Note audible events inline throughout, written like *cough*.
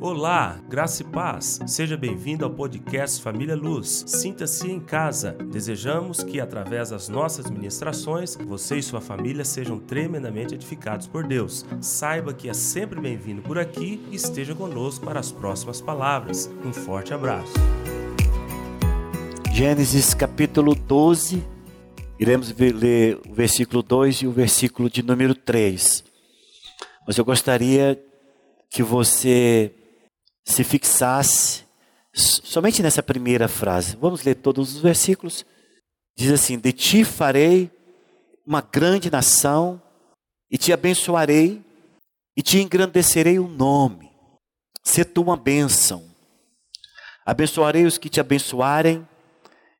Olá, graça e paz. Seja bem-vindo ao podcast Família Luz. Sinta-se em casa. Desejamos que, através das nossas ministrações, você e sua família sejam tremendamente edificados por Deus. Saiba que é sempre bem-vindo por aqui e esteja conosco para as próximas palavras. Um forte abraço. Gênesis capítulo 12, iremos ler o versículo 2 e o versículo de número 3. Mas eu gostaria que você se fixasse somente nessa primeira frase. Vamos ler todos os versículos. Diz assim: De ti farei uma grande nação, e te abençoarei, e te engrandecerei o nome. Se tu uma bênção. Abençoarei os que te abençoarem,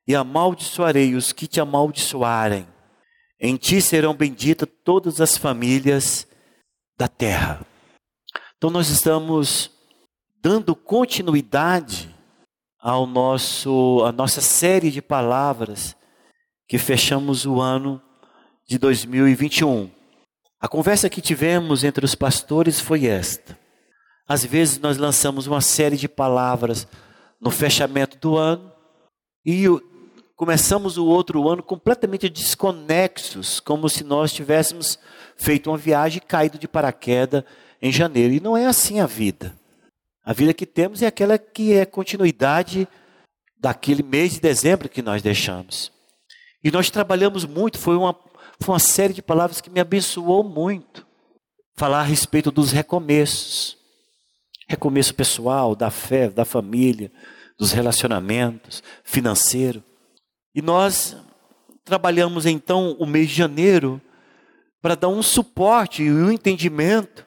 e amaldiçoarei os que te amaldiçoarem. Em ti serão benditas todas as famílias da terra. Então nós estamos dando continuidade ao nosso a nossa série de palavras que fechamos o ano de 2021. A conversa que tivemos entre os pastores foi esta. Às vezes nós lançamos uma série de palavras no fechamento do ano e começamos o outro ano completamente desconexos, como se nós tivéssemos feito uma viagem e caído de paraquedas em janeiro. E não é assim a vida. A vida que temos é aquela que é continuidade daquele mês de dezembro que nós deixamos. E nós trabalhamos muito, foi uma, foi uma série de palavras que me abençoou muito. Falar a respeito dos recomeços. Recomeço pessoal, da fé, da família, dos relacionamentos, financeiro. E nós trabalhamos então o mês de janeiro para dar um suporte e um entendimento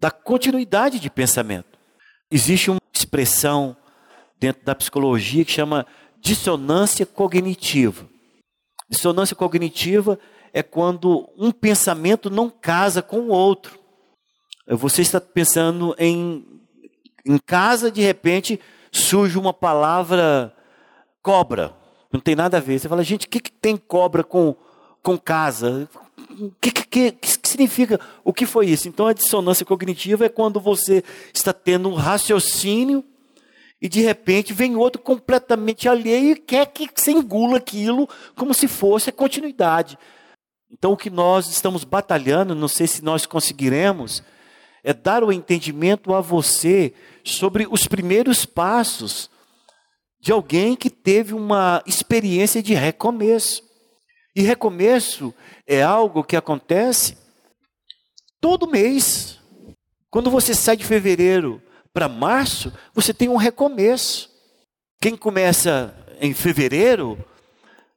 da continuidade de pensamento. Existe uma expressão dentro da psicologia que chama dissonância cognitiva. Dissonância cognitiva é quando um pensamento não casa com o outro. Você está pensando em, em casa, de repente surge uma palavra cobra. Não tem nada a ver. Você fala, gente, o que, que tem cobra com, com casa? Que, que, que, significa? O que foi isso? Então, a dissonância cognitiva é quando você está tendo um raciocínio e de repente vem outro completamente alheio e quer que você engula aquilo como se fosse a continuidade. Então, o que nós estamos batalhando, não sei se nós conseguiremos, é dar o entendimento a você sobre os primeiros passos de alguém que teve uma experiência de recomeço. E recomeço é algo que acontece todo mês. Quando você sai de fevereiro para março, você tem um recomeço. Quem começa em fevereiro,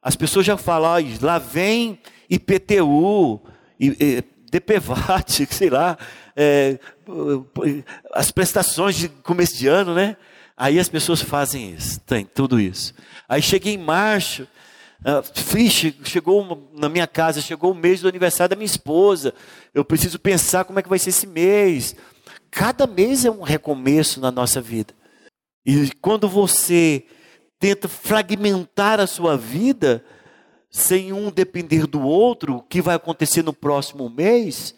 as pessoas já falam, lá vem IPTU, DPVAT, *laughs* sei lá, é, as prestações de começo de ano, né? Aí as pessoas fazem isso, tem tudo isso. Aí chega em março, Uh, chegou na minha casa, chegou o mês do aniversário da minha esposa. Eu preciso pensar como é que vai ser esse mês. Cada mês é um recomeço na nossa vida. E quando você tenta fragmentar a sua vida, sem um depender do outro, o que vai acontecer no próximo mês,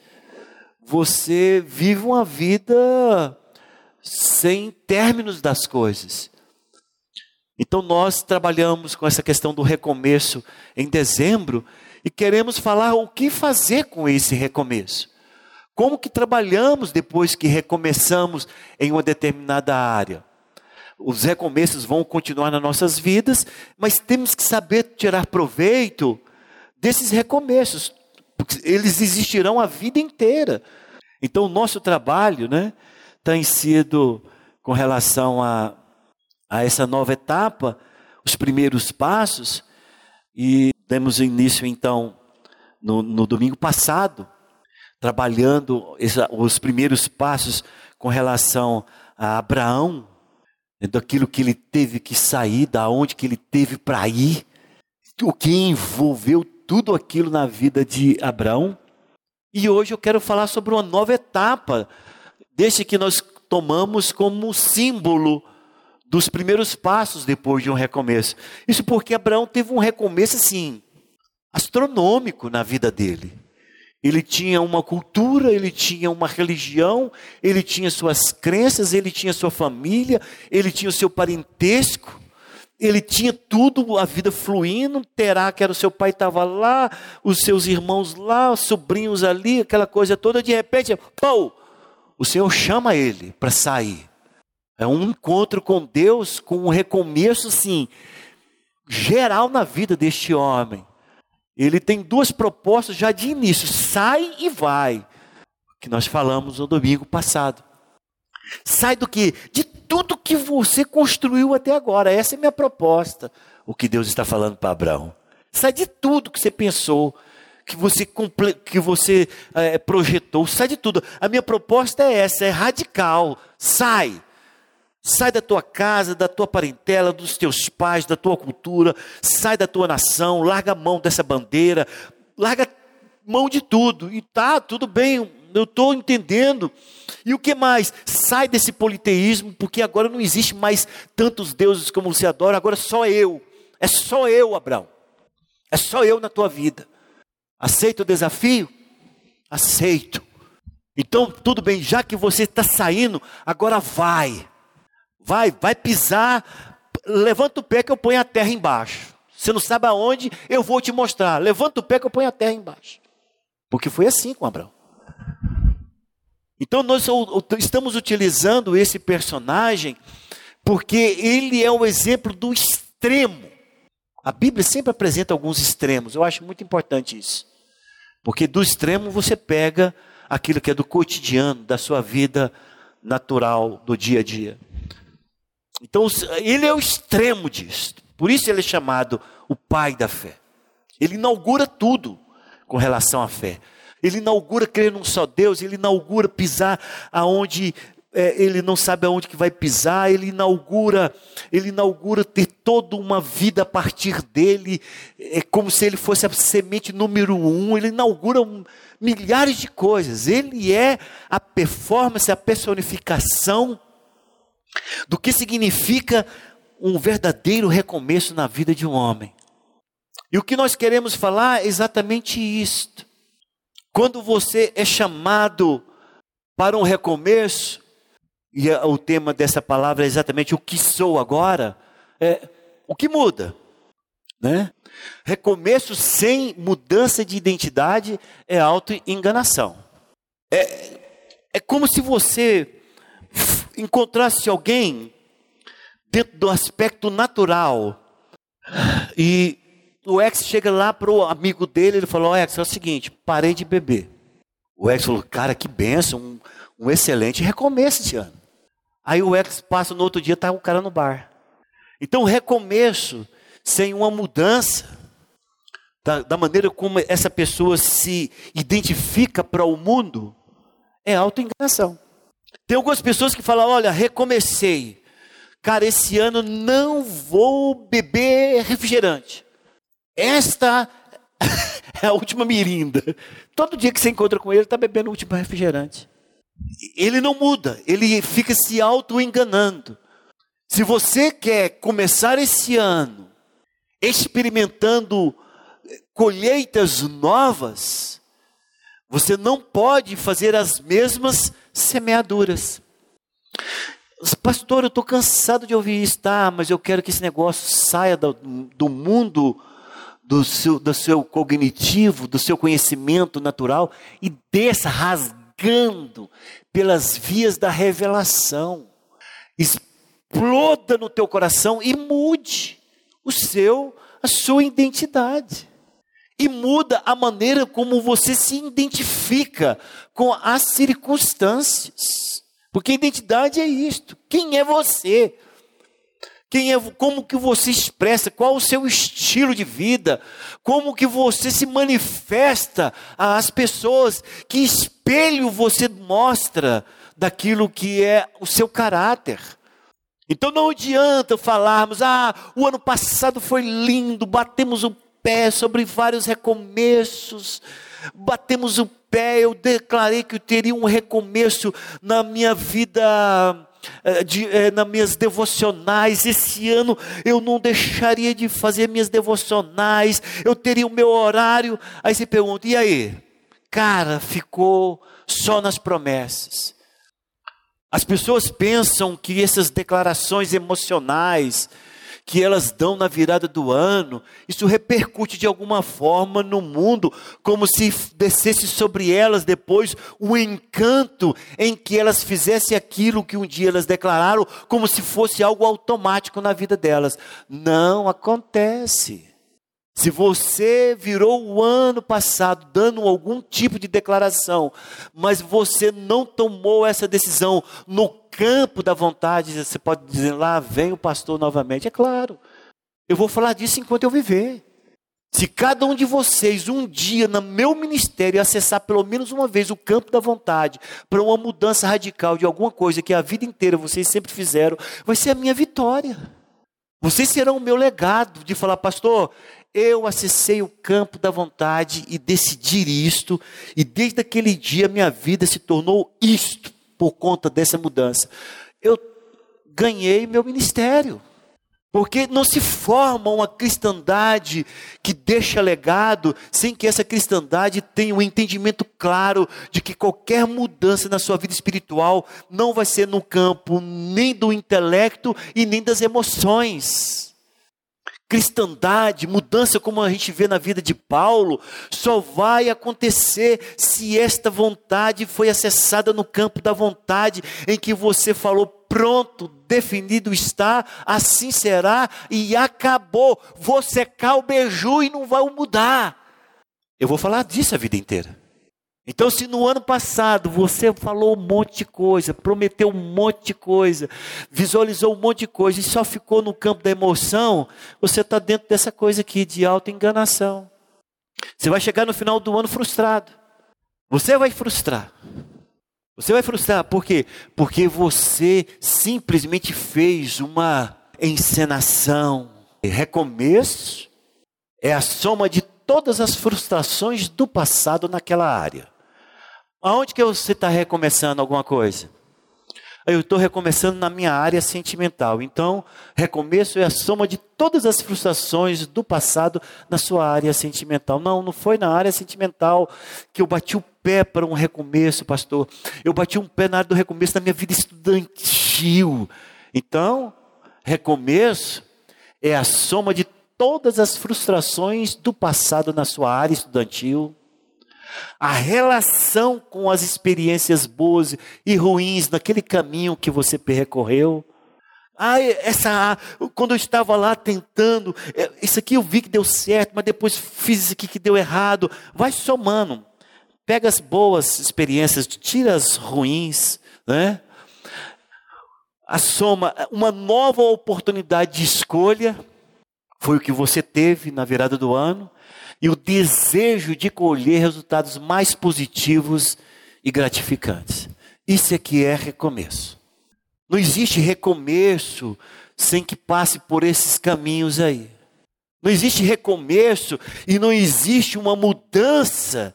você vive uma vida sem términos das coisas. Então nós trabalhamos com essa questão do recomeço em dezembro e queremos falar o que fazer com esse recomeço. Como que trabalhamos depois que recomeçamos em uma determinada área? Os recomeços vão continuar nas nossas vidas, mas temos que saber tirar proveito desses recomeços, porque eles existirão a vida inteira. Então o nosso trabalho, né, tem sido com relação a a essa nova etapa, os primeiros passos, e demos início então no, no domingo passado, trabalhando essa, os primeiros passos com relação a Abraão, daquilo que ele teve que sair, da onde que ele teve para ir, o que envolveu tudo aquilo na vida de Abraão. E hoje eu quero falar sobre uma nova etapa, desse que nós tomamos como símbolo dos primeiros passos depois de um recomeço. Isso porque Abraão teve um recomeço assim, astronômico na vida dele. Ele tinha uma cultura, ele tinha uma religião, ele tinha suas crenças, ele tinha sua família, ele tinha o seu parentesco, ele tinha tudo, a vida fluindo. Terá, que era o seu pai, estava lá, os seus irmãos lá, os sobrinhos ali, aquela coisa toda. De repente, pô, o Senhor chama ele para sair. É um encontro com Deus, com um recomeço, sim, geral na vida deste homem. Ele tem duas propostas já de início: sai e vai, que nós falamos no domingo passado. Sai do que? De tudo que você construiu até agora. Essa é minha proposta. O que Deus está falando para Abraão. Sai de tudo que você pensou, que você, que você é, projetou. Sai de tudo. A minha proposta é essa, é radical. Sai. Sai da tua casa, da tua parentela, dos teus pais, da tua cultura, sai da tua nação, larga a mão dessa bandeira, larga mão de tudo. E tá, tudo bem, eu estou entendendo. E o que mais? Sai desse politeísmo, porque agora não existe mais tantos deuses como você adora, agora só eu. É só eu, Abraão. É só eu na tua vida. Aceita o desafio? Aceito. Então, tudo bem, já que você está saindo, agora vai. Vai, vai pisar, levanta o pé que eu ponho a terra embaixo. Você não sabe aonde, eu vou te mostrar. Levanta o pé que eu ponho a terra embaixo. Porque foi assim com Abraão. Então nós estamos utilizando esse personagem porque ele é o exemplo do extremo. A Bíblia sempre apresenta alguns extremos. Eu acho muito importante isso. Porque do extremo você pega aquilo que é do cotidiano, da sua vida natural, do dia a dia. Então, ele é o extremo disso. Por isso ele é chamado o pai da fé. Ele inaugura tudo com relação à fé. Ele inaugura crer num só Deus, ele inaugura pisar aonde é, ele não sabe aonde que vai pisar, ele inaugura, ele inaugura ter toda uma vida a partir dele, é como se ele fosse a semente número um, ele inaugura um, milhares de coisas, ele é a performance, a personificação do que significa um verdadeiro recomeço na vida de um homem. E o que nós queremos falar é exatamente isto. Quando você é chamado para um recomeço, e é, o tema dessa palavra é exatamente o que sou agora, é, o que muda? Né? Recomeço sem mudança de identidade é auto-enganação. É, é como se você encontrasse alguém dentro do aspecto natural e o ex chega lá para o amigo dele, ele falou, ex, é o seguinte, parei de beber. O ex falou, cara, que benção, um, um excelente recomeço esse ano. Aí o ex passa no outro dia, tá o cara no bar. Então, recomeço sem uma mudança da, da maneira como essa pessoa se identifica para o mundo é autoenganação. Tem algumas pessoas que falam: olha, recomecei. Cara, esse ano não vou beber refrigerante. Esta *laughs* é a última mirinda. Todo dia que você encontra com ele, está bebendo o último refrigerante. Ele não muda, ele fica se auto-enganando. Se você quer começar esse ano experimentando colheitas novas, você não pode fazer as mesmas semeaduras. Pastor, eu estou cansado de ouvir isso, tá? Mas eu quero que esse negócio saia do, do mundo do seu, do seu cognitivo, do seu conhecimento natural e desça rasgando pelas vias da revelação. Exploda no teu coração e mude o seu, a sua identidade e muda a maneira como você se identifica com as circunstâncias. Porque identidade é isto. Quem é você? Quem é, como que você expressa, qual o seu estilo de vida, como que você se manifesta às pessoas, que espelho você mostra daquilo que é o seu caráter. Então não adianta falarmos, ah, o ano passado foi lindo, batemos o pé sobre vários recomeços, batemos o pé, eu declarei que eu teria um recomeço na minha vida. Eh, de, é, nas minhas devocionais, esse ano eu não deixaria de fazer minhas devocionais, eu teria o meu horário. Aí você pergunta: e aí? cara ficou só nas promessas. As pessoas pensam que essas declarações emocionais que elas dão na virada do ano, isso repercute de alguma forma no mundo, como se descesse sobre elas depois o encanto em que elas fizessem aquilo que um dia elas declararam, como se fosse algo automático na vida delas. Não acontece. Se você virou o ano passado dando algum tipo de declaração, mas você não tomou essa decisão no campo da vontade, você pode dizer lá, vem o pastor novamente. É claro, eu vou falar disso enquanto eu viver. Se cada um de vocês um dia no meu ministério acessar pelo menos uma vez o campo da vontade para uma mudança radical de alguma coisa que a vida inteira vocês sempre fizeram, vai ser a minha vitória. Vocês serão o meu legado de falar, pastor, eu acessei o campo da vontade e decidi isto, e desde aquele dia minha vida se tornou isto por conta dessa mudança. Eu ganhei meu ministério. Porque não se forma uma cristandade que deixa legado sem que essa cristandade tenha um entendimento claro de que qualquer mudança na sua vida espiritual não vai ser no campo nem do intelecto e nem das emoções cristandade, mudança como a gente vê na vida de Paulo, só vai acontecer se esta vontade foi acessada no campo da vontade, em que você falou, pronto, definido está, assim será e acabou. Você calbejou e não vai mudar. Eu vou falar disso a vida inteira. Então, se no ano passado você falou um monte de coisa, prometeu um monte de coisa, visualizou um monte de coisa e só ficou no campo da emoção, você está dentro dessa coisa aqui de auto-enganação. Você vai chegar no final do ano frustrado. Você vai frustrar. Você vai frustrar, por quê? Porque você simplesmente fez uma encenação. Recomeço é a soma de todas as frustrações do passado naquela área. Aonde que você está recomeçando alguma coisa? Eu estou recomeçando na minha área sentimental. Então, recomeço é a soma de todas as frustrações do passado na sua área sentimental. Não, não foi na área sentimental que eu bati o pé para um recomeço, pastor. Eu bati um pé na área do recomeço da minha vida estudantil. Então, recomeço é a soma de todas as frustrações do passado na sua área estudantil a relação com as experiências boas e ruins naquele caminho que você percorreu. Ah, essa, quando eu estava lá tentando, é, isso aqui eu vi que deu certo, mas depois fiz isso aqui que deu errado. Vai somando. Pega as boas experiências, tira as ruins, né? A soma, uma nova oportunidade de escolha foi o que você teve na virada do ano e o desejo de colher resultados mais positivos e gratificantes. Isso é que é recomeço. Não existe recomeço sem que passe por esses caminhos aí. Não existe recomeço e não existe uma mudança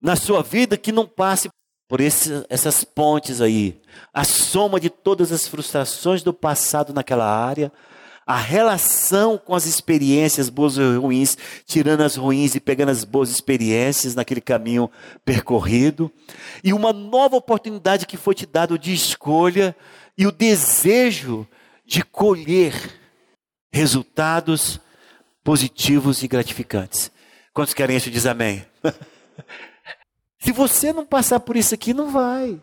na sua vida que não passe por esse, essas pontes aí. A soma de todas as frustrações do passado naquela área, a relação com as experiências boas e ruins, tirando as ruins e pegando as boas experiências naquele caminho percorrido, e uma nova oportunidade que foi te dada de escolha e o desejo de colher resultados positivos e gratificantes. Quantos querem isso? Diz amém. *laughs* Se você não passar por isso aqui, não vai.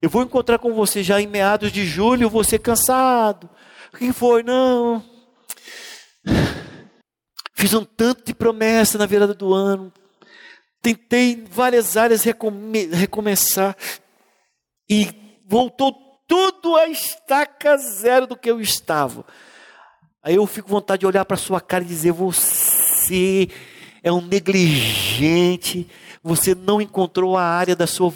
Eu vou encontrar com você já em meados de julho, você cansado, o que foi? Não. Fiz um tanto de promessa na virada do ano. Tentei em várias áreas recome recomeçar. E voltou tudo a estaca zero do que eu estava. Aí eu fico com vontade de olhar para sua cara e dizer: Você é um negligente, você não encontrou a área da sua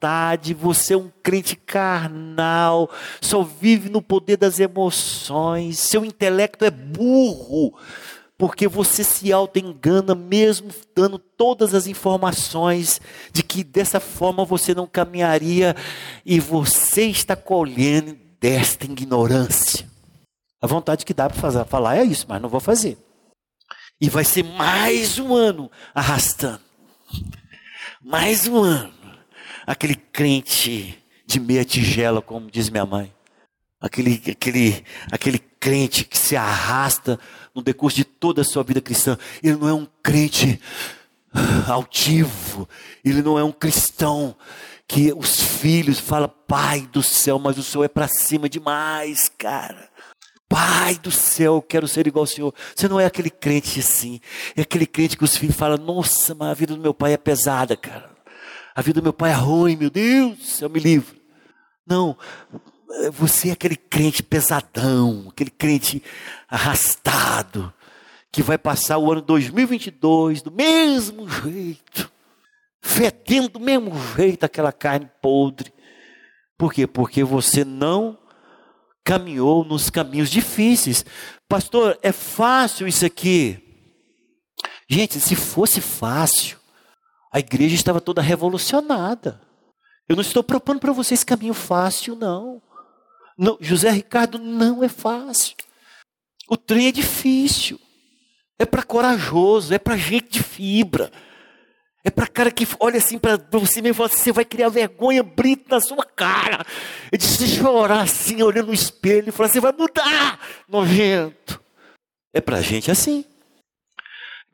vontade você é um crente carnal, só vive no poder das emoções, seu intelecto é burro, porque você se auto-engana mesmo dando todas as informações de que dessa forma você não caminharia e você está colhendo desta ignorância. A vontade que dá para falar é isso, mas não vou fazer. E vai ser mais um ano arrastando Mais um ano. Aquele crente de meia tigela, como diz minha mãe. Aquele, aquele, aquele crente que se arrasta no decurso de toda a sua vida cristã. Ele não é um crente altivo. Ele não é um cristão que os filhos falam, Pai do céu, mas o Senhor é para cima demais, cara. Pai do céu, eu quero ser igual ao Senhor. Você não é aquele crente assim. É aquele crente que os filhos falam, nossa, mas a vida do meu pai é pesada, cara. A vida do meu pai é ruim, meu Deus, eu me livro. Não, você é aquele crente pesadão, aquele crente arrastado, que vai passar o ano 2022 do mesmo jeito, fedendo do mesmo jeito aquela carne podre. Por quê? Porque você não caminhou nos caminhos difíceis. Pastor, é fácil isso aqui. Gente, se fosse fácil, a igreja estava toda revolucionada. Eu não estou propondo para vocês caminho fácil, não. não. José Ricardo não é fácil. O trem é difícil. É para corajoso, é para gente de fibra. É para cara que olha assim para você mesmo fala você vai criar vergonha, brito na sua cara. E de se chorar assim, olhando no espelho e falar, você vai mudar, nojento. É para gente assim.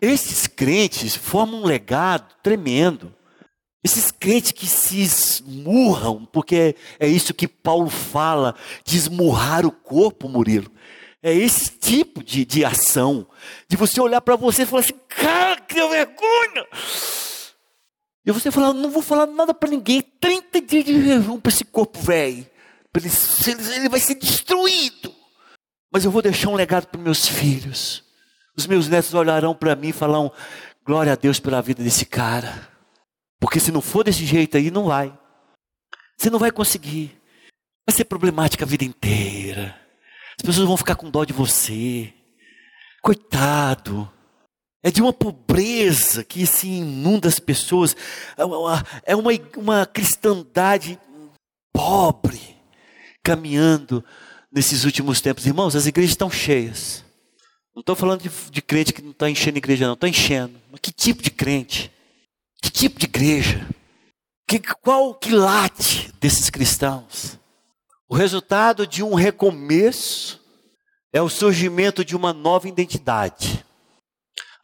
Esses crentes formam um legado tremendo. Esses crentes que se esmurram, porque é, isso que Paulo fala, de esmurrar o corpo, Murilo. É esse tipo de, de ação, de você olhar para você e falar assim, cara, que vergonha! E você falar, não vou falar nada para ninguém. 30 dias de jejum para esse corpo velho. Ele, ele vai ser destruído. Mas eu vou deixar um legado para meus filhos. Os meus netos olharão para mim e falarão: glória a Deus pela vida desse cara. Porque se não for desse jeito aí, não vai. Você não vai conseguir. Vai ser problemática a vida inteira. As pessoas vão ficar com dó de você. Coitado é de uma pobreza que se inunda as pessoas, é uma, é uma, uma cristandade pobre caminhando nesses últimos tempos. Irmãos, as igrejas estão cheias. Não estou falando de, de, crente que não está enchendo igreja, não, está enchendo. Mas que tipo de crente? Que tipo de igreja? Que, qual que late desses cristãos? O resultado de um recomeço é o surgimento de uma nova identidade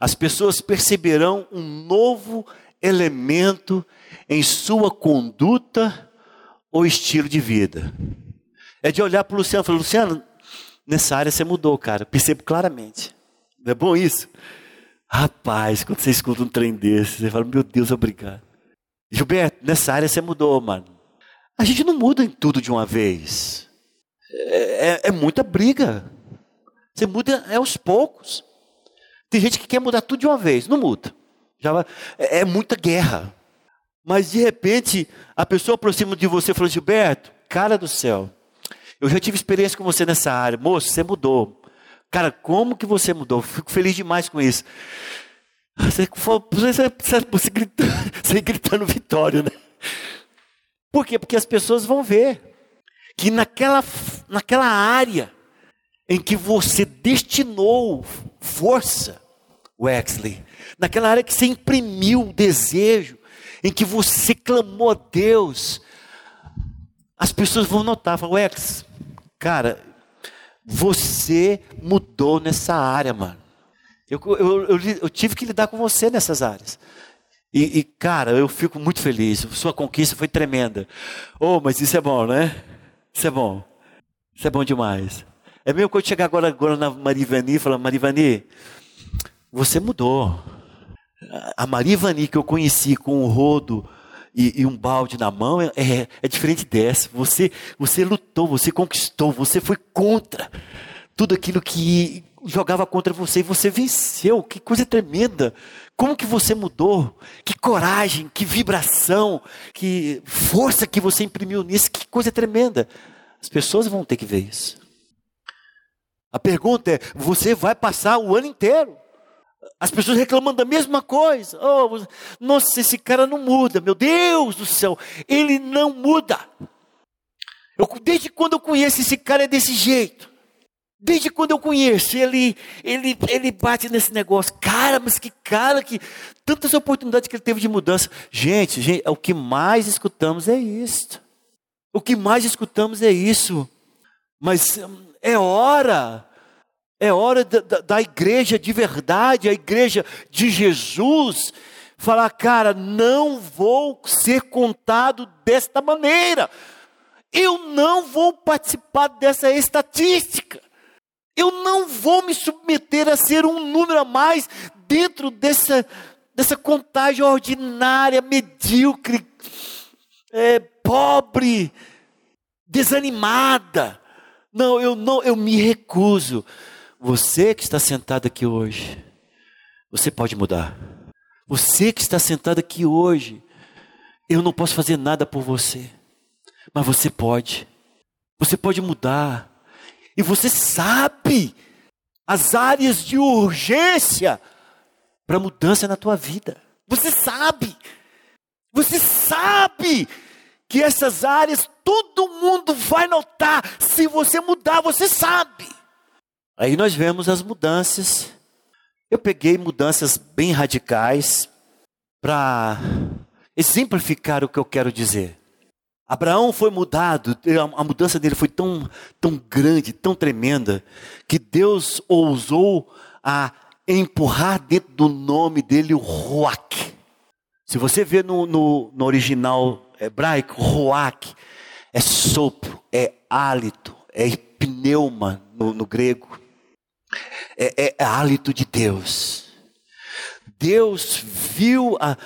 as pessoas perceberão um novo elemento em sua conduta ou estilo de vida. É de olhar para o Luciano e falar: Luciano, nessa área você mudou, cara, percebo claramente. Não é bom isso? Rapaz, quando você escuta um trem desse, você fala: Meu Deus, obrigado. Gilberto, nessa área você mudou, mano. A gente não muda em tudo de uma vez. É, é, é muita briga. Você muda é aos poucos. Tem gente que quer mudar tudo de uma vez, não muda. Já vai, é, é muita guerra. Mas de repente, a pessoa aproxima de você e fala: Gilberto, cara do céu, eu já tive experiência com você nessa área. Moço, você mudou. Cara, como que você mudou? Fico feliz demais com isso. Você, você, você, gritando, *laughs* você gritando vitória, né? Por quê? Porque as pessoas vão ver que naquela, naquela área em que você destinou força, Wexley, naquela área que você imprimiu desejo, em que você clamou a Deus, as pessoas vão notar, falam, Wex, cara, você mudou nessa área, mano. Eu, eu, eu, eu, tive que lidar com você nessas áreas. E, e, cara, eu fico muito feliz. Sua conquista foi tremenda. Oh, mas isso é bom, né? Isso é bom. Isso é bom demais. É mesmo quando chegar agora, agora na Marivani e falar, Marivani, você mudou. A Marivani que eu conheci com o rodo e, e um balde na mão é, é, é diferente dessa. Você, você lutou, você conquistou, você foi contra tudo aquilo que jogava contra você e você venceu. Que coisa tremenda. Como que você mudou? Que coragem, que vibração, que força que você imprimiu nisso. Que coisa tremenda. As pessoas vão ter que ver isso. A pergunta é: você vai passar o ano inteiro? As pessoas reclamando da mesma coisa. Oh, nossa, esse cara não muda. Meu Deus do céu, ele não muda. Eu, desde quando eu conheço esse cara é desse jeito. Desde quando eu conheço, ele, ele, ele bate nesse negócio. Cara, mas que cara que. Tantas oportunidades que ele teve de mudança. Gente, gente, o que mais escutamos é isso. O que mais escutamos é isso. Mas hum, é hora. É hora da, da, da igreja de verdade, a igreja de Jesus, falar, cara, não vou ser contado desta maneira. Eu não vou participar dessa estatística. Eu não vou me submeter a ser um número a mais dentro dessa, dessa contagem ordinária, medíocre, é, pobre, desanimada. Não, eu não, eu me recuso. Você que está sentado aqui hoje, você pode mudar. Você que está sentado aqui hoje, eu não posso fazer nada por você, mas você pode. Você pode mudar. E você sabe as áreas de urgência para mudança na tua vida. Você sabe. Você sabe que essas áreas todo mundo vai notar se você mudar, você sabe. Aí nós vemos as mudanças. Eu peguei mudanças bem radicais para exemplificar o que eu quero dizer. Abraão foi mudado, a mudança dele foi tão, tão grande, tão tremenda, que Deus ousou a empurrar dentro do nome dele o Ruach. Se você vê no, no, no original hebraico, Ruach é sopro, é hálito, é pneuma no, no grego, é, é, é hálito de Deus. Deus viu a,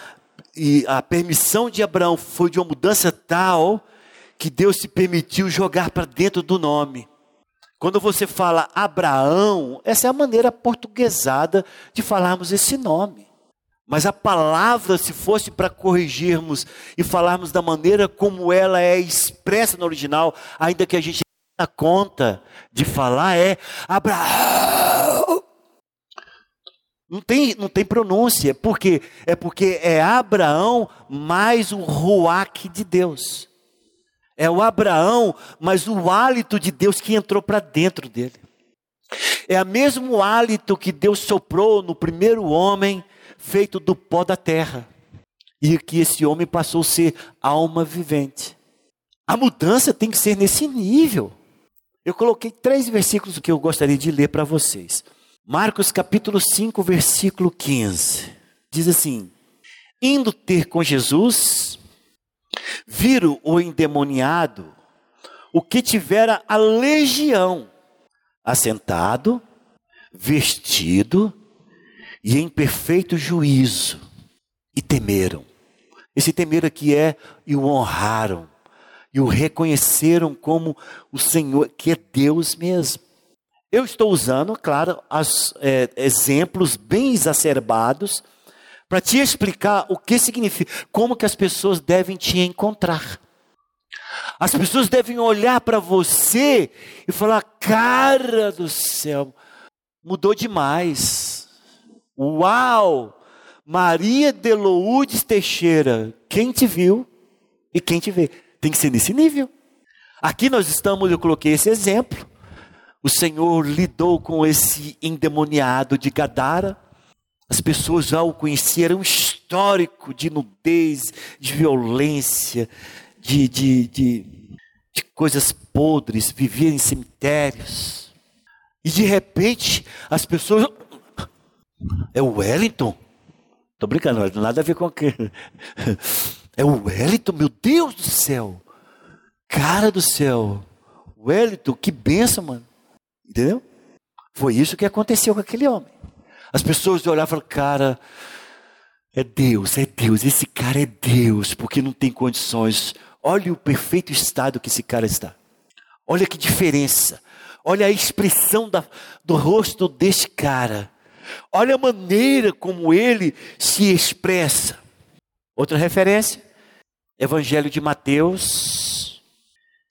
e a permissão de Abraão foi de uma mudança tal que Deus se permitiu jogar para dentro do nome. Quando você fala Abraão, essa é a maneira portuguesada de falarmos esse nome. Mas a palavra, se fosse para corrigirmos e falarmos da maneira como ela é expressa no original, ainda que a gente tenha conta de falar, é Abraão. Não tem, não tem pronúncia, por quê? É porque é Abraão mais o ruaque de Deus. É o Abraão mais o hálito de Deus que entrou para dentro dele. É o mesmo hálito que Deus soprou no primeiro homem feito do pó da terra. E que esse homem passou a ser alma vivente. A mudança tem que ser nesse nível. Eu coloquei três versículos que eu gostaria de ler para vocês. Marcos capítulo 5, versículo 15. Diz assim: Indo ter com Jesus, viram o endemoniado, o que tivera a legião, assentado, vestido e em perfeito juízo, e temeram. Esse temer aqui é e o honraram, e o reconheceram como o Senhor, que é Deus mesmo. Eu estou usando, claro, as, é, exemplos bem exacerbados para te explicar o que significa, como que as pessoas devem te encontrar. As pessoas devem olhar para você e falar: cara do céu, mudou demais. Uau! Maria de Lourdes Teixeira, quem te viu e quem te vê? Tem que ser nesse nível. Aqui nós estamos, eu coloquei esse exemplo o Senhor lidou com esse endemoniado de Gadara. As pessoas já o conheceram, um histórico de nudez, de violência, de, de, de, de coisas podres, vivia em cemitérios. E de repente, as pessoas. É o Wellington? Estou brincando, não nada a ver com aquilo. É o Wellington, meu Deus do céu. Cara do céu. Wellington, que benção, mano. Entendeu? Foi isso que aconteceu com aquele homem. As pessoas olhavam e falavam, cara, é Deus, é Deus, esse cara é Deus, porque não tem condições. Olha o perfeito estado que esse cara está. Olha que diferença. Olha a expressão da, do rosto deste cara. Olha a maneira como ele se expressa. Outra referência, Evangelho de Mateus,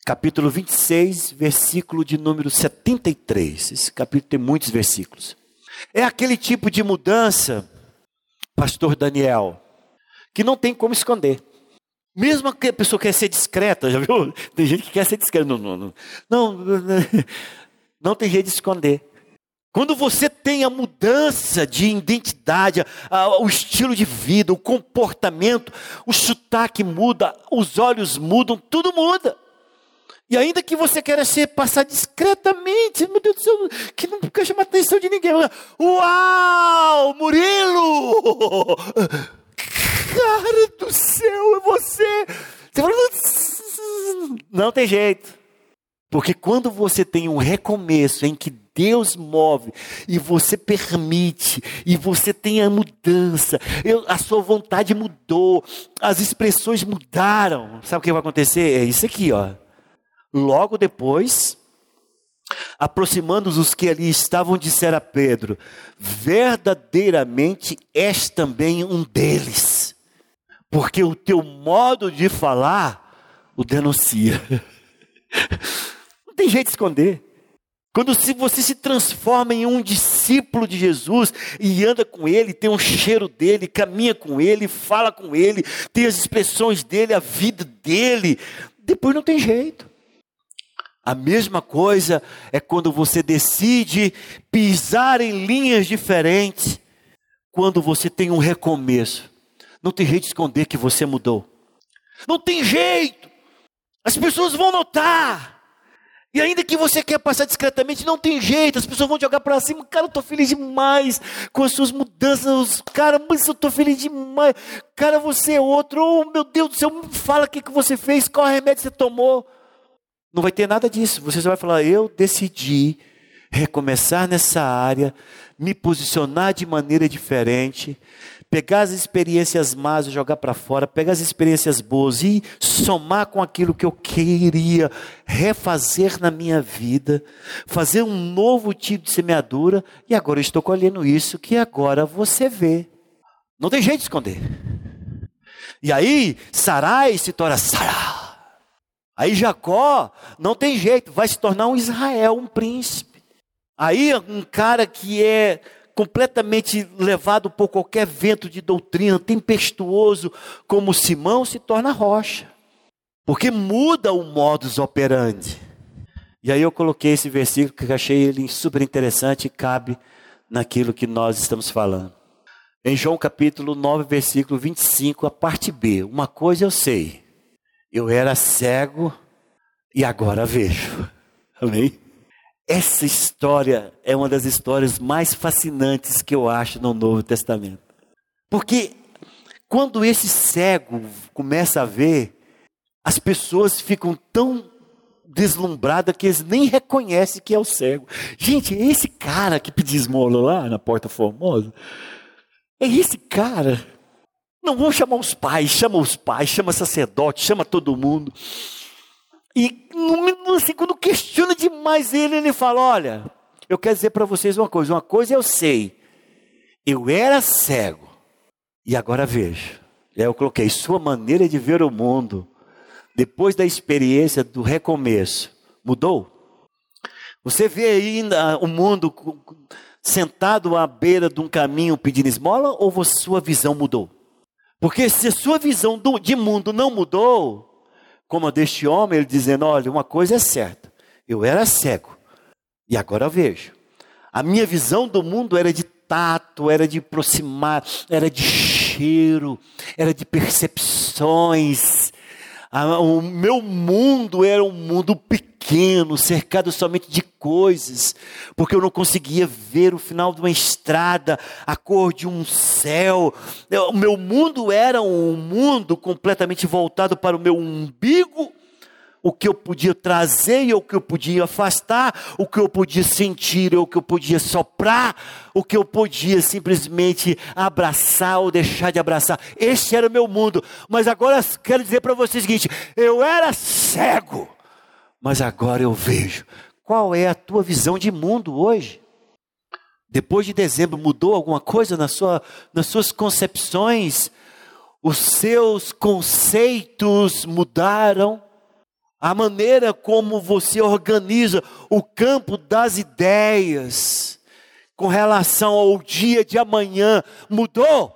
capítulo 26, versículo de número 73. Esse capítulo tem muitos versículos. É aquele tipo de mudança, pastor Daniel, que não tem como esconder. Mesmo que a pessoa quer ser discreta, *laughs* já viu? Tem gente que quer ser discreta. Não, não, não. não *laughs* Não tem jeito de esconder. Quando você tem a mudança de identidade, o estilo de vida, o comportamento, o sotaque muda, os olhos mudam, tudo muda. E ainda que você queira ser passar discretamente, meu Deus do céu, que não quer chamar a atenção de ninguém. Uau, Murilo! Cara do céu, é você! Você fala, não tem jeito. Porque quando você tem um recomeço em que Deus move e você permite e você tem a mudança, eu, a sua vontade mudou, as expressões mudaram. Sabe o que vai acontecer? É isso aqui, ó. Logo depois, aproximando os que ali estavam, disseram a Pedro: Verdadeiramente és também um deles, porque o teu modo de falar o denuncia. *laughs* Não tem jeito de esconder. Quando você se transforma em um discípulo de Jesus e anda com ele, tem um cheiro dele, caminha com ele, fala com ele, tem as expressões dele, a vida dele, depois não tem jeito. A mesma coisa é quando você decide pisar em linhas diferentes, quando você tem um recomeço. Não tem jeito de esconder que você mudou. Não tem jeito. As pessoas vão notar. E ainda que você quer passar discretamente, não tem jeito, as pessoas vão jogar para cima. Cara, eu estou feliz demais com as suas mudanças. Cara, mas eu estou feliz demais. Cara, você é outro. Oh, meu Deus do céu, me fala o que, que você fez, qual remédio você tomou. Não vai ter nada disso. Você só vai falar: eu decidi recomeçar nessa área, me posicionar de maneira diferente, pegar as experiências más e jogar para fora, pegar as experiências boas e somar com aquilo que eu queria refazer na minha vida, fazer um novo tipo de semeadura, e agora eu estou colhendo isso que agora você vê. Não tem jeito de esconder. E aí, Sarai se torna Sará. Aí Jacó não tem jeito, vai se tornar um Israel, um príncipe. Aí um cara que é completamente levado por qualquer vento de doutrina, tempestuoso, como Simão, se torna rocha. Porque muda o modus operandi. E aí eu coloquei esse versículo que achei ele super interessante e cabe naquilo que nós estamos falando. Em João capítulo 9, versículo 25, a parte B. Uma coisa eu sei eu era cego e agora vejo. Amém? Essa história é uma das histórias mais fascinantes que eu acho no Novo Testamento. Porque quando esse cego começa a ver, as pessoas ficam tão deslumbradas que eles nem reconhecem que é o cego. Gente, é esse cara que pediu esmola lá na Porta Formosa, é esse cara não vão chamar os pais, chama os pais, chama sacerdote, chama todo mundo. E assim, quando questiona demais ele, ele fala: Olha, eu quero dizer para vocês uma coisa: uma coisa eu sei, eu era cego e agora vejo. Eu coloquei: Sua maneira de ver o mundo, depois da experiência do recomeço, mudou? Você vê ainda o mundo sentado à beira de um caminho pedindo esmola ou sua visão mudou? Porque se a sua visão de mundo não mudou, como a deste homem, ele dizendo: olha, uma coisa é certa, eu era cego e agora vejo. A minha visão do mundo era de tato, era de aproximar, era de cheiro, era de percepções. O meu mundo era um mundo pequeno pequeno, cercado somente de coisas, porque eu não conseguia ver o final de uma estrada, a cor de um céu. O meu mundo era um mundo completamente voltado para o meu umbigo, o que eu podia trazer e o que eu podia afastar, o que eu podia sentir e o que eu podia soprar, o que eu podia simplesmente abraçar ou deixar de abraçar. Esse era o meu mundo. Mas agora quero dizer para vocês o seguinte: eu era cego mas agora eu vejo. Qual é a tua visão de mundo hoje? Depois de dezembro, mudou alguma coisa na sua, nas suas concepções? Os seus conceitos mudaram? A maneira como você organiza o campo das ideias com relação ao dia de amanhã mudou?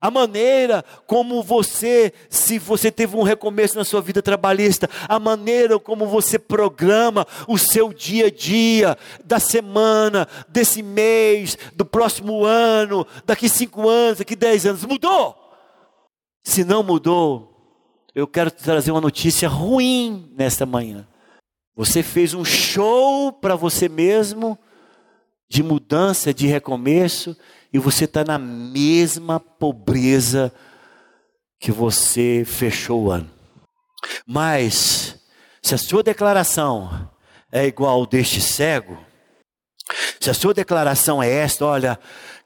A maneira como você, se você teve um recomeço na sua vida trabalhista, a maneira como você programa o seu dia a dia, da semana, desse mês, do próximo ano, daqui cinco anos, daqui dez anos, mudou? Se não mudou, eu quero trazer uma notícia ruim nesta manhã. Você fez um show para você mesmo de mudança, de recomeço, e você está na mesma pobreza que você fechou o ano. Mas, se a sua declaração é igual deste cego, se a sua declaração é esta, olha,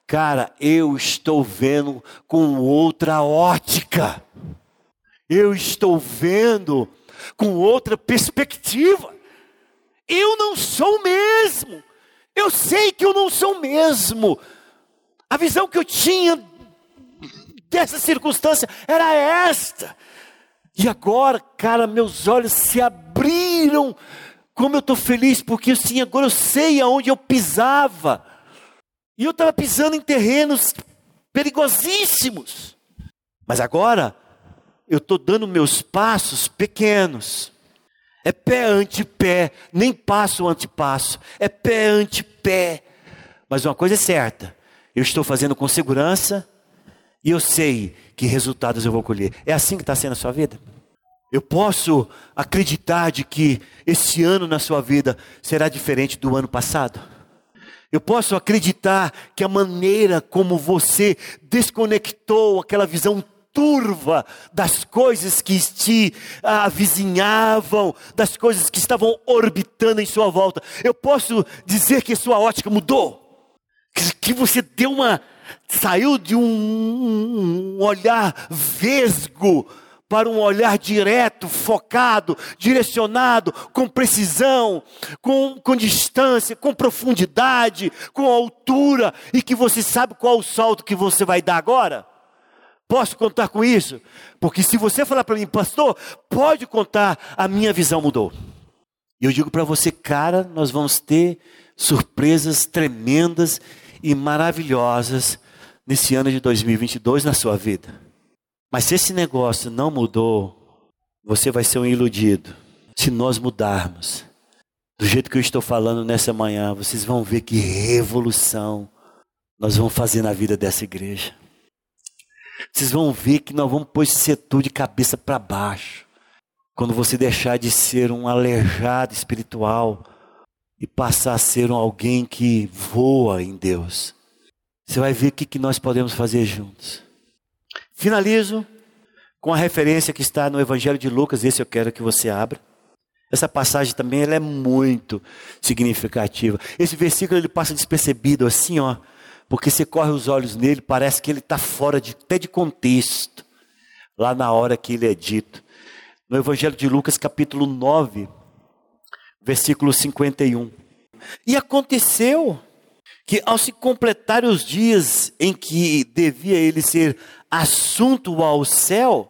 cara, eu estou vendo com outra ótica, eu estou vendo com outra perspectiva, eu não sou o mesmo, eu sei que eu não sou o mesmo, a visão que eu tinha dessa circunstância era esta. E agora, cara, meus olhos se abriram. Como eu estou feliz, porque assim, agora eu sei aonde eu pisava. E eu estava pisando em terrenos perigosíssimos. Mas agora, eu estou dando meus passos pequenos. É pé ante pé, nem passo ante passo. É pé ante pé. Mas uma coisa é certa: eu estou fazendo com segurança e eu sei que resultados eu vou colher. É assim que está sendo a sua vida? Eu posso acreditar de que esse ano na sua vida será diferente do ano passado? Eu posso acreditar que a maneira como você desconectou aquela visão turva das coisas que te avizinhavam, das coisas que estavam orbitando em sua volta, eu posso dizer que sua ótica mudou que você deu uma. saiu de um, um olhar vesgo para um olhar direto, focado, direcionado, com precisão, com, com distância, com profundidade, com altura, e que você sabe qual o salto que você vai dar agora? Posso contar com isso? Porque se você falar para mim, pastor, pode contar, a minha visão mudou. E eu digo para você, cara, nós vamos ter surpresas tremendas e maravilhosas nesse ano de 2022 na sua vida. Mas se esse negócio não mudou, você vai ser um iludido. Se nós mudarmos, do jeito que eu estou falando nessa manhã, vocês vão ver que revolução nós vamos fazer na vida dessa igreja. Vocês vão ver que nós vamos pôr esse setor de cabeça para baixo. Quando você deixar de ser um aleijado espiritual e passar a ser um alguém que voa em Deus. Você vai ver o que, que nós podemos fazer juntos. Finalizo com a referência que está no Evangelho de Lucas, esse eu quero que você abra. Essa passagem também ela é muito significativa. Esse versículo ele passa despercebido assim, ó, porque você corre os olhos nele, parece que ele está fora de, até de contexto, lá na hora que ele é dito. No Evangelho de Lucas, capítulo 9, versículo 51. E aconteceu que, ao se completar os dias em que devia ele ser assunto ao céu,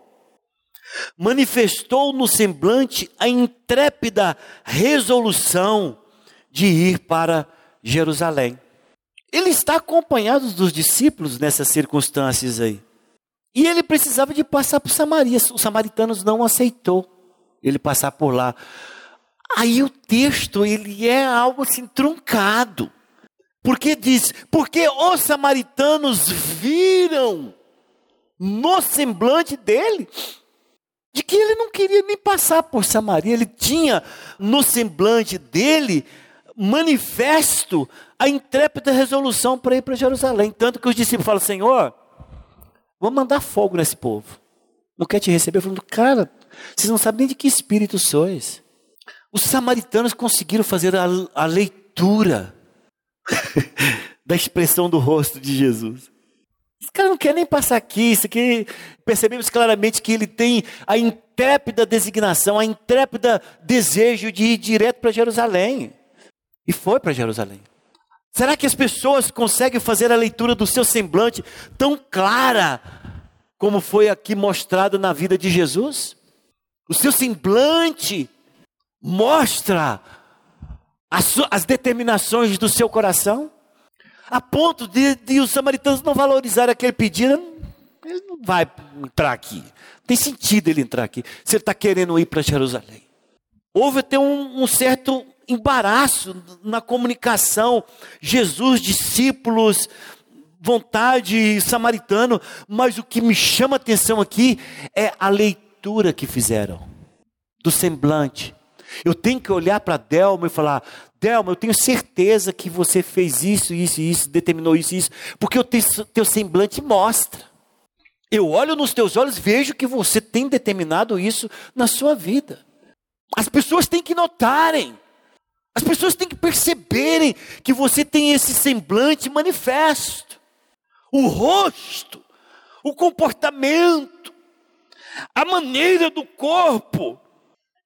manifestou no semblante a intrépida resolução de ir para Jerusalém. Ele está acompanhado dos discípulos nessas circunstâncias aí. E ele precisava de passar por Samaria. Os samaritanos não aceitou ele passar por lá. Aí o texto ele é algo assim truncado. Porque diz, porque os samaritanos viram no semblante dele de que ele não queria nem passar por Samaria, ele tinha no semblante dele manifesto a intrépida resolução para ir para Jerusalém. Tanto que os discípulos falam: Senhor, vamos mandar fogo nesse povo. Não quer te receber? Falando, cara, vocês não sabem nem de que espírito sois. Os samaritanos conseguiram fazer a, a leitura *laughs* da expressão do rosto de Jesus. Esse cara não quer nem passar aqui, isso aqui percebemos claramente que ele tem a intrépida designação, a intrépida desejo de ir direto para Jerusalém. E foi para Jerusalém. Será que as pessoas conseguem fazer a leitura do seu semblante tão clara como foi aqui mostrado na vida de Jesus? O seu semblante mostra as, as determinações do seu coração, a ponto de, de os samaritanos não valorizarem aquele pedido. ele não vai entrar aqui. Não tem sentido ele entrar aqui. Se ele está querendo ir para Jerusalém. Houve até um, um certo embaraço na comunicação. Jesus, discípulos, vontade samaritano, mas o que me chama a atenção aqui é a leitura que fizeram do semblante. Eu tenho que olhar para Delma e falar: Delma, eu tenho certeza que você fez isso, isso e isso, determinou isso e isso, porque o teu, semblante mostra. Eu olho nos teus olhos, vejo que você tem determinado isso na sua vida. As pessoas têm que notarem. As pessoas têm que perceberem que você tem esse semblante manifesto. O rosto, o comportamento, a maneira do corpo,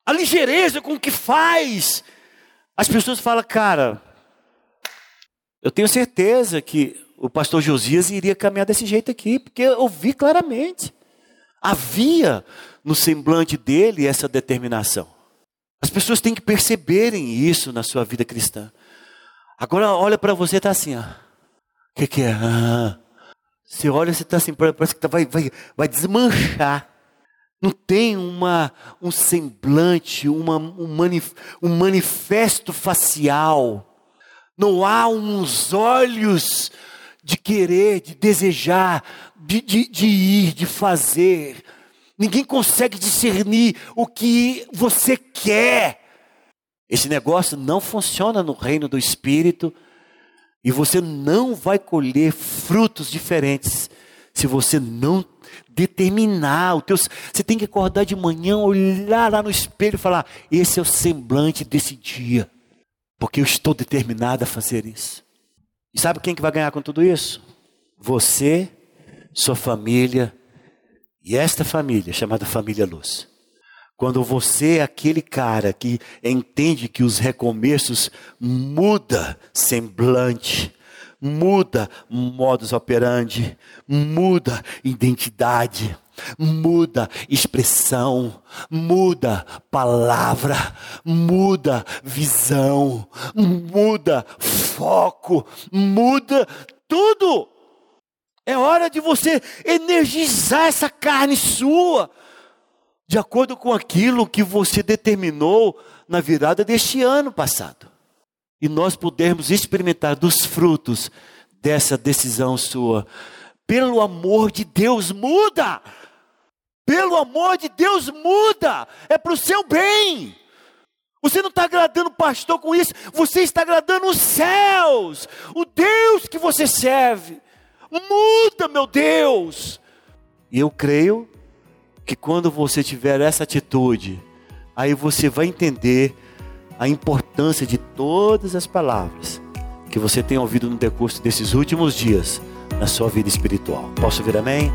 a ligeireza com que faz. As pessoas falam, cara, eu tenho certeza que o pastor Josias iria caminhar desse jeito aqui, porque eu vi claramente. Havia no semblante dele essa determinação. As pessoas têm que perceberem isso na sua vida cristã. Agora olha para você está assim, ó. O que, que, é? Ah, você olha, você está assim, parece que tá, vai, vai, vai desmanchar. Não tem uma, um semblante, uma, um, manif, um manifesto facial. Não há uns olhos de querer, de desejar, de, de, de ir, de fazer. Ninguém consegue discernir o que você quer. Esse negócio não funciona no reino do Espírito e você não vai colher frutos diferentes se você não determinar o teu. Você tem que acordar de manhã, olhar lá no espelho e falar: esse é o semblante desse dia, porque eu estou determinado a fazer isso. E sabe quem que vai ganhar com tudo isso? Você, sua família e esta família chamada família Luz. Quando você é aquele cara que entende que os recomeços muda semblante, muda modus operandi, muda identidade, muda expressão, muda palavra, muda visão, muda foco, muda tudo. É hora de você energizar essa carne sua, de acordo com aquilo que você determinou na virada deste ano passado. E nós pudermos experimentar dos frutos dessa decisão sua. Pelo amor de Deus, muda! Pelo amor de Deus, muda! É para o seu bem! Você não está agradando o pastor com isso, você está agradando os céus, o Deus que você serve. Muda, meu Deus! E eu creio que quando você tiver essa atitude, aí você vai entender a importância de todas as palavras que você tem ouvido no decurso desses últimos dias na sua vida espiritual. Posso vir amém?